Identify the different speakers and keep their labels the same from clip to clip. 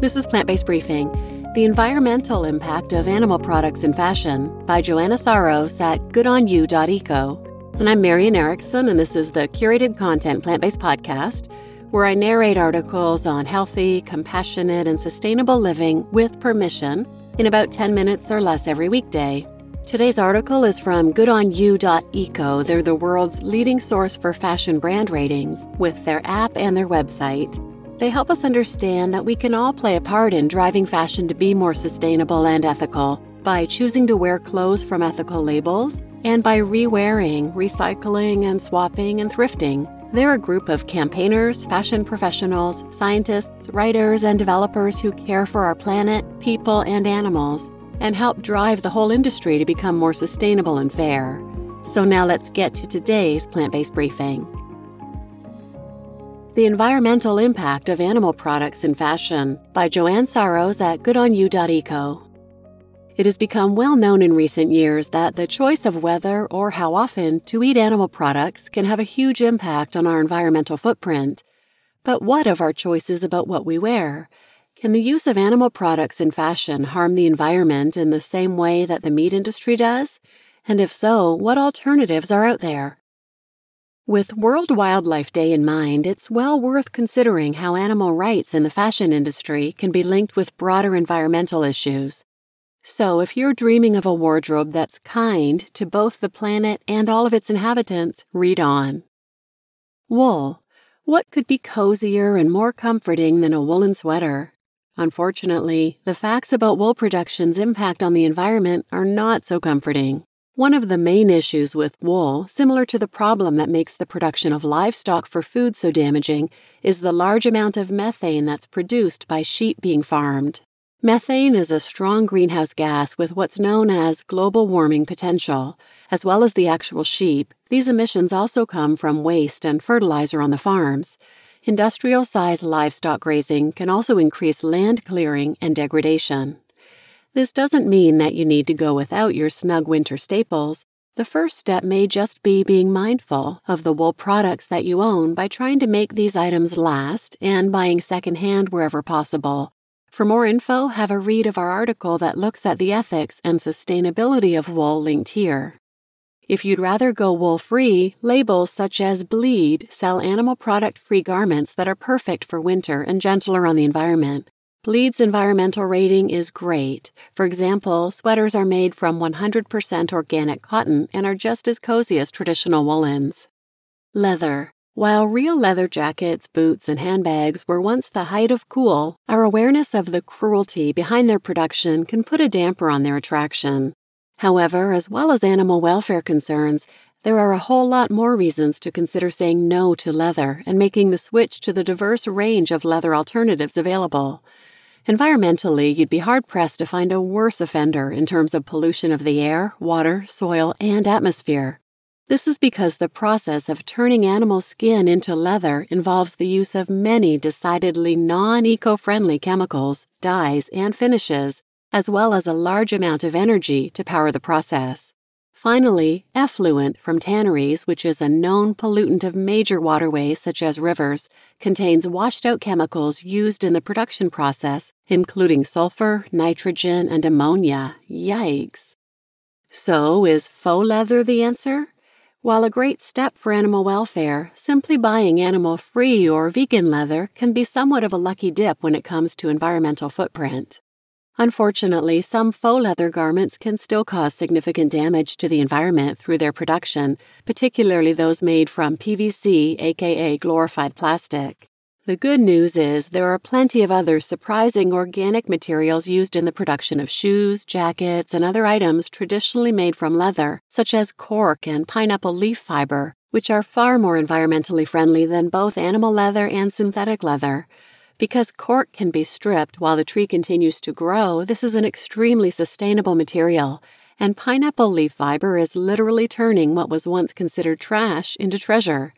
Speaker 1: This is Plant Based Briefing The Environmental Impact of Animal Products in Fashion by Joanna Saros at goodonyou.eco. And I'm Marian Erickson, and this is the curated content plant based podcast where I narrate articles on healthy, compassionate, and sustainable living with permission in about 10 minutes or less every weekday. Today's article is from goodonyou.eco. They're the world's leading source for fashion brand ratings with their app and their website. They help us understand that we can all play a part in driving fashion to be more sustainable and ethical by choosing to wear clothes from ethical labels and by re-wearing, recycling, and swapping and thrifting. They're a group of campaigners, fashion professionals, scientists, writers, and developers who care for our planet, people, and animals and help drive the whole industry to become more sustainable and fair. So now let's get to today's plant based briefing. The Environmental Impact of Animal Products in Fashion by Joanne Saros at goodonyou.eco. It has become well known in recent years that the choice of whether or how often to eat animal products can have a huge impact on our environmental footprint. But what of our choices about what we wear? Can the use of animal products in fashion harm the environment in the same way that the meat industry does? And if so, what alternatives are out there? With World Wildlife Day in mind, it's well worth considering how animal rights in the fashion industry can be linked with broader environmental issues. So, if you're dreaming of a wardrobe that's kind to both the planet and all of its inhabitants, read on. Wool. What could be cozier and more comforting than a woolen sweater? Unfortunately, the facts about wool production's impact on the environment are not so comforting. One of the main issues with wool, similar to the problem that makes the production of livestock for food so damaging, is the large amount of methane that's produced by sheep being farmed. Methane is a strong greenhouse gas with what's known as global warming potential. As well as the actual sheep, these emissions also come from waste and fertilizer on the farms. Industrial sized livestock grazing can also increase land clearing and degradation. This doesn't mean that you need to go without your snug winter staples. The first step may just be being mindful of the wool products that you own by trying to make these items last and buying secondhand wherever possible. For more info, have a read of our article that looks at the ethics and sustainability of wool linked here. If you'd rather go wool free, labels such as Bleed sell animal product free garments that are perfect for winter and gentler on the environment. Bleed's environmental rating is great. For example, sweaters are made from 100% organic cotton and are just as cozy as traditional woolens. Leather. While real leather jackets, boots, and handbags were once the height of cool, our awareness of the cruelty behind their production can put a damper on their attraction. However, as well as animal welfare concerns, there are a whole lot more reasons to consider saying no to leather and making the switch to the diverse range of leather alternatives available. Environmentally, you'd be hard pressed to find a worse offender in terms of pollution of the air, water, soil, and atmosphere. This is because the process of turning animal skin into leather involves the use of many decidedly non eco friendly chemicals, dyes, and finishes, as well as a large amount of energy to power the process. Finally, effluent from tanneries, which is a known pollutant of major waterways such as rivers, contains washed out chemicals used in the production process, including sulfur, nitrogen, and ammonia. Yikes. So, is faux leather the answer? While a great step for animal welfare, simply buying animal free or vegan leather can be somewhat of a lucky dip when it comes to environmental footprint. Unfortunately, some faux leather garments can still cause significant damage to the environment through their production, particularly those made from PVC, aka glorified plastic. The good news is there are plenty of other surprising organic materials used in the production of shoes, jackets, and other items traditionally made from leather, such as cork and pineapple leaf fiber, which are far more environmentally friendly than both animal leather and synthetic leather. Because cork can be stripped while the tree continues to grow, this is an extremely sustainable material, and pineapple leaf fiber is literally turning what was once considered trash into treasure.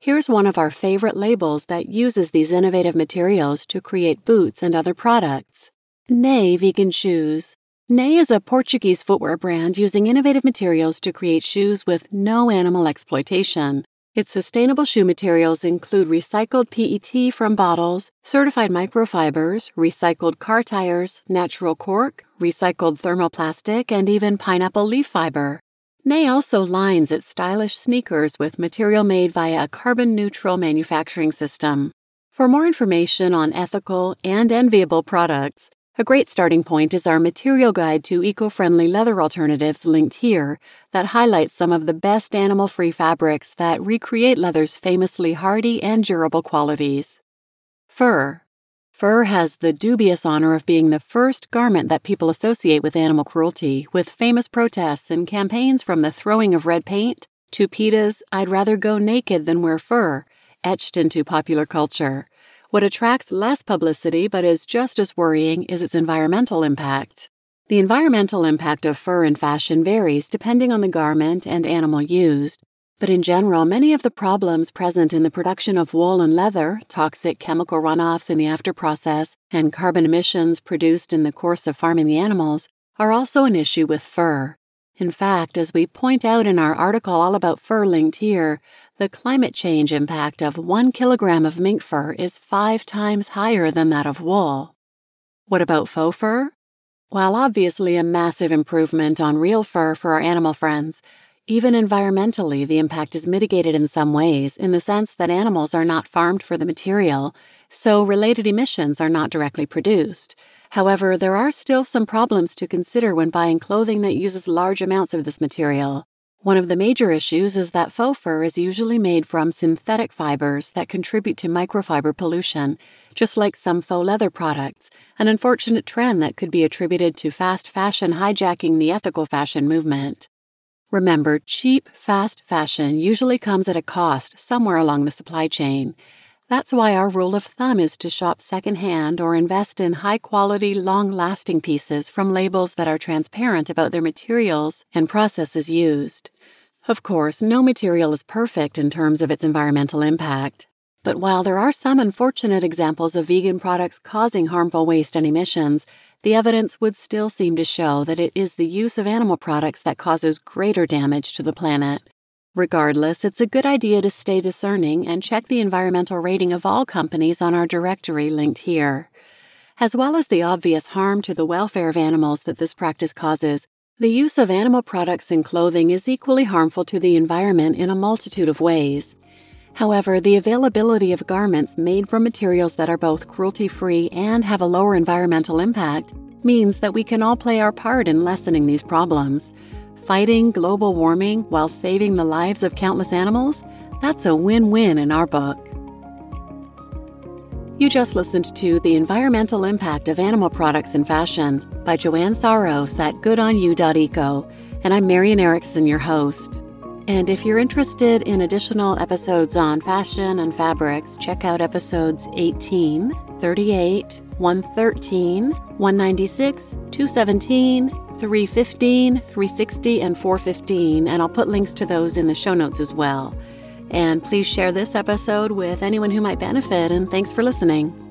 Speaker 1: Here's one of our favorite labels that uses these innovative materials to create boots and other products. NAE Vegan Shoes. NAE is a Portuguese footwear brand using innovative materials to create shoes with no animal exploitation. Its sustainable shoe materials include recycled PET from bottles, certified microfibers, recycled car tires, natural cork, recycled thermoplastic, and even pineapple leaf fiber. NAE also lines its stylish sneakers with material made via a carbon neutral manufacturing system. For more information on ethical and enviable products, a great starting point is our material guide to eco friendly leather alternatives linked here that highlights some of the best animal free fabrics that recreate leather's famously hardy and durable qualities. Fur. Fur has the dubious honor of being the first garment that people associate with animal cruelty, with famous protests and campaigns from the throwing of red paint to PETA's I'd rather go naked than wear fur, etched into popular culture. What attracts less publicity but is just as worrying is its environmental impact. The environmental impact of fur in fashion varies depending on the garment and animal used, but in general, many of the problems present in the production of wool and leather, toxic chemical runoffs in the after process, and carbon emissions produced in the course of farming the animals, are also an issue with fur. In fact, as we point out in our article all about fur linked here, the climate change impact of one kilogram of mink fur is five times higher than that of wool. What about faux fur? While obviously a massive improvement on real fur for our animal friends, even environmentally, the impact is mitigated in some ways in the sense that animals are not farmed for the material, so related emissions are not directly produced. However, there are still some problems to consider when buying clothing that uses large amounts of this material. One of the major issues is that faux fur is usually made from synthetic fibers that contribute to microfiber pollution, just like some faux leather products, an unfortunate trend that could be attributed to fast fashion hijacking the ethical fashion movement. Remember, cheap, fast fashion usually comes at a cost somewhere along the supply chain. That's why our rule of thumb is to shop secondhand or invest in high quality, long lasting pieces from labels that are transparent about their materials and processes used. Of course, no material is perfect in terms of its environmental impact. But while there are some unfortunate examples of vegan products causing harmful waste and emissions, the evidence would still seem to show that it is the use of animal products that causes greater damage to the planet. Regardless, it's a good idea to stay discerning and check the environmental rating of all companies on our directory linked here. As well as the obvious harm to the welfare of animals that this practice causes, the use of animal products in clothing is equally harmful to the environment in a multitude of ways. However, the availability of garments made from materials that are both cruelty free and have a lower environmental impact means that we can all play our part in lessening these problems. Fighting global warming while saving the lives of countless animals? That's a win win in our book. You just listened to The Environmental Impact of Animal Products in Fashion by Joanne Saros at goodonyou.eco, and I'm Marian Erickson, your host. And if you're interested in additional episodes on fashion and fabrics, check out episodes 18, 38, 113, 196, 217, 315, 360, and 415, and I'll put links to those in the show notes as well. And please share this episode with anyone who might benefit, and thanks for listening.